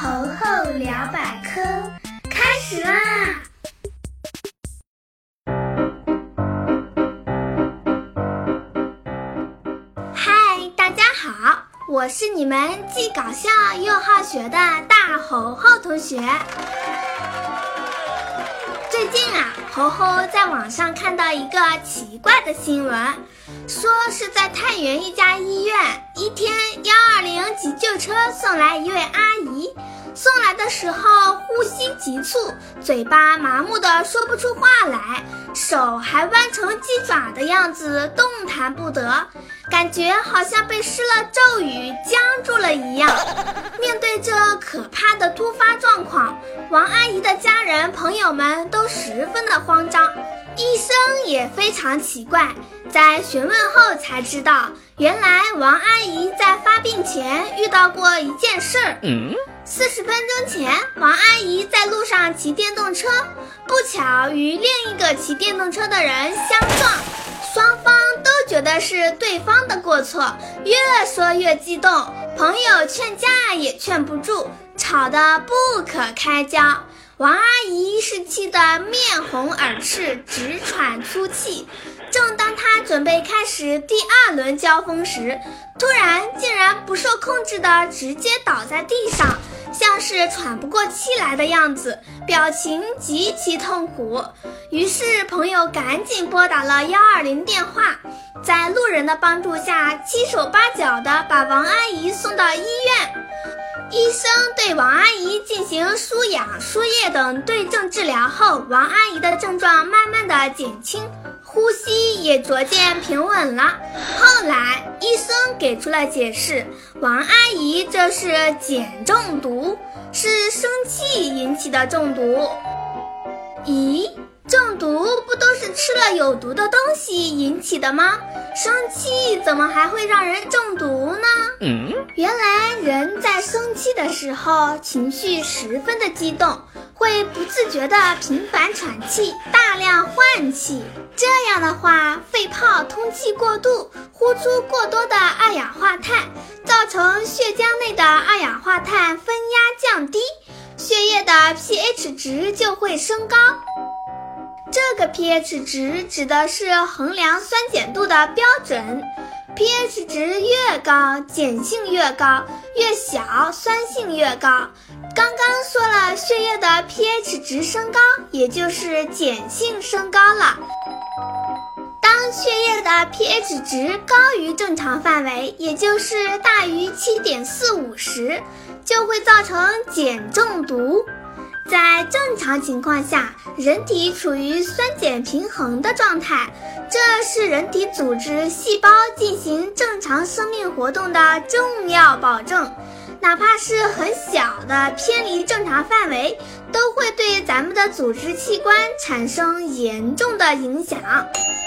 猴猴聊百科开始啦！嗨，大家好，我是你们既搞笑又好学的大猴猴同学。最近啊，猴猴在网上看到一个奇怪的新闻，说是在太原一家医院，一天幺二零急救车送来一位，时候呼吸急促，嘴巴麻木的说不出话来，手还弯成鸡爪的样子，动弹不得，感觉好像被施了咒语僵住了一样。面对这可怕的突发状况，王阿姨的家人朋友们都十分的慌张，医生也非常奇怪，在询问后才知道，原来王阿姨在发病前遇到过一件事儿。四十分钟前，王阿姨在路上骑电动车，不巧与另一个骑电动车的人相撞，双方都觉得是对方的过错，越说越激动，朋友劝架也劝不住，吵得不可开交。王阿姨是气得面红耳赤，直喘粗气。正当她准备开始第二轮交锋时，突然竟然不受控制的直接倒在地上，像是喘不过气来的样子，表情极其痛苦。于是朋友赶紧拨打了幺二零电话，在路人的帮助下，七手八脚的把王阿姨送到医院。医生对王阿姨进行输氧、输液等对症治疗后，王阿姨的症状慢慢的减轻，呼吸也逐渐平稳了。后来医生给出了解释，王阿姨这是碱中毒，是生气引起的中毒。咦？中毒不都是吃了有毒的东西引起的吗？生气怎么还会让人中毒呢？嗯，原来人在生气的时候情绪十分的激动，会不自觉的频繁喘气，大量换气。这样的话，肺泡通气过度，呼出过多的二氧化碳，造成血浆内的二氧化碳分压降低，血液的 pH 值就会升高。这个 pH 值指的是衡量酸碱度的标准，pH 值越高，碱性越高；越小，酸性越高。刚刚说了，血液的 pH 值升高，也就是碱性升高了。当血液的 pH 值高于正常范围，也就是大于七点四五时，就会造成碱中毒。在正常情况下，人体处于酸碱平衡的状态，这是人体组织细胞进行正常生命活动的重要保证。哪怕是很小的偏离正常范围，都会对咱们的组织器官产生严重的影响。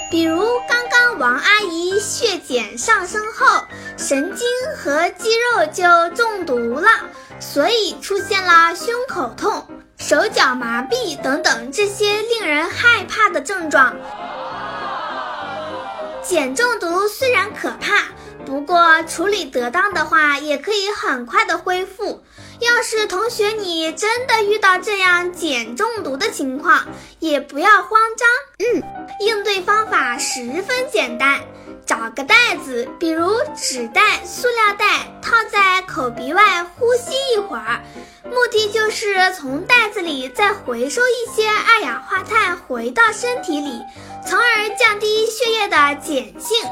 比如刚刚王阿姨血碱上升后，神经和肌肉就中毒了，所以出现了胸口痛。手脚麻痹等等这些令人害怕的症状。碱中毒虽然可怕，不过处理得当的话，也可以很快的恢复。要是同学你真的遇到这样碱中毒的情况，也不要慌张。嗯，应对方法十分简单。找个袋子，比如纸袋、塑料袋，套在口鼻外呼吸一会儿，目的就是从袋子里再回收一些二氧化碳回到身体里，从而降低血液的碱性。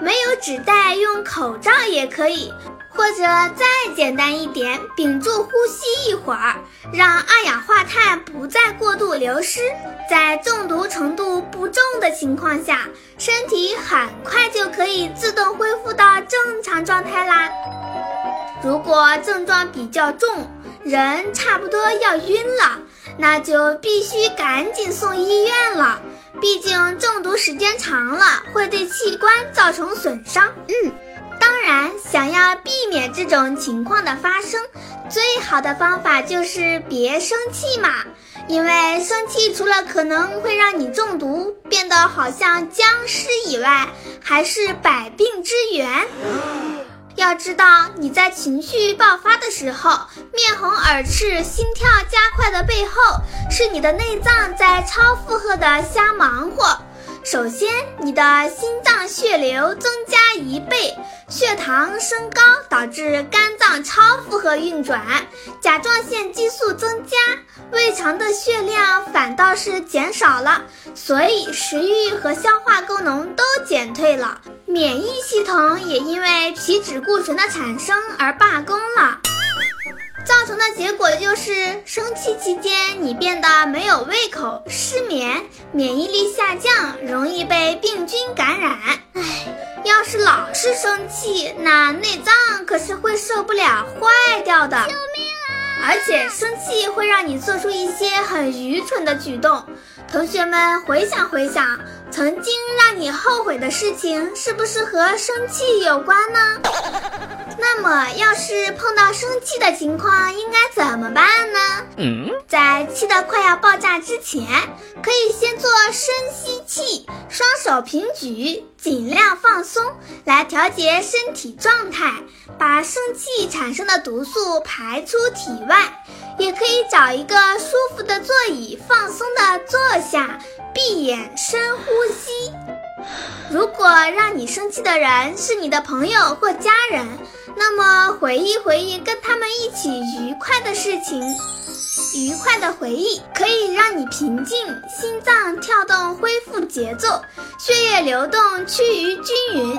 没有纸袋，用口罩也可以。或者再简单一点，屏住呼吸一会儿，让二氧化碳不再过度流失，在中毒程度不重的情况下，身体很快就可以自动恢复到正常状态啦。如果症状比较重，人差不多要晕了，那就必须赶紧送医院了，毕竟中毒时间长了会对器官造成损伤。嗯。当然，想要避免这种情况的发生，最好的方法就是别生气嘛。因为生气除了可能会让你中毒，变得好像僵尸以外，还是百病之源。要知道，你在情绪爆发的时候，面红耳赤、心跳加快的背后，是你的内脏在超负荷的瞎忙活。首先，你的心脏血流增加一倍，血糖升高，导致肝脏超负荷运转，甲状腺激素增加，胃肠的血量反倒是减少了，所以食欲和消化功能都减退了，免疫系统也因为皮质固醇的产生而罢工了。造成的结果就是生气期间你变得没有胃口、失眠、免疫力下降，容易被病菌感染。唉，要是老是生气，那内脏可是会受不了坏掉的。救命啊！而且生气会让你做出一些很愚蠢的举动。同学们回想回想，曾经让你后悔的事情，是不是和生气有关呢？那么，要是碰到生气的情况，应该怎么办呢？嗯，在气得快要爆炸之前，可以先做深吸气，双手平举，尽量放松，来调节身体状态，把生气产生的毒素排出体外。也可以找一个舒服的座椅，放松的坐下，闭眼深呼吸。如果让你生气的人是你的朋友或家人，那么回忆回忆跟他们一起愉快的事情，愉快的回忆可以让你平静，心脏跳动恢复节奏，血液流动趋于均匀。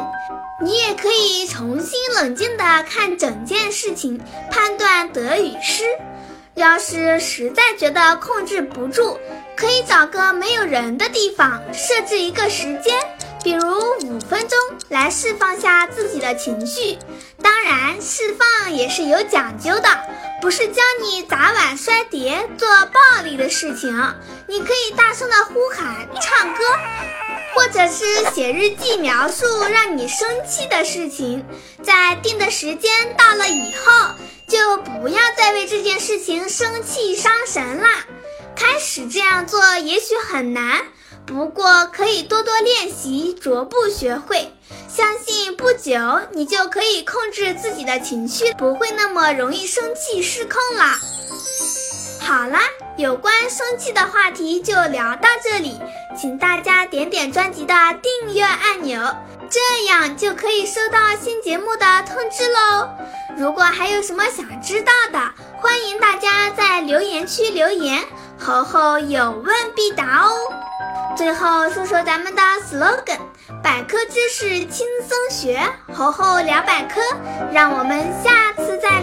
你也可以重新冷静地看整件事情，判断得与失。要是实在觉得控制不住，可以找个没有人的地方，设置一个时间，比如五分钟，来释放下自己的情绪。当然，释放也是有讲究的，不是教你砸碗摔碟、做暴力的事情。你可以大声的呼喊、唱歌，或者是写日记描述让你生气的事情，在定的时间到了以后。就不要再为这件事情生气伤神啦。开始这样做也许很难，不过可以多多练习，逐步学会。相信不久你就可以控制自己的情绪，不会那么容易生气失控啦。好啦，有关生气的话题就聊到这里，请大家点点专辑的订阅按钮。这样就可以收到新节目的通知喽。如果还有什么想知道的，欢迎大家在留言区留言，猴猴有问必答哦。最后说说咱们的 slogan：百科知识轻松学，猴猴聊百科。让我们下次再。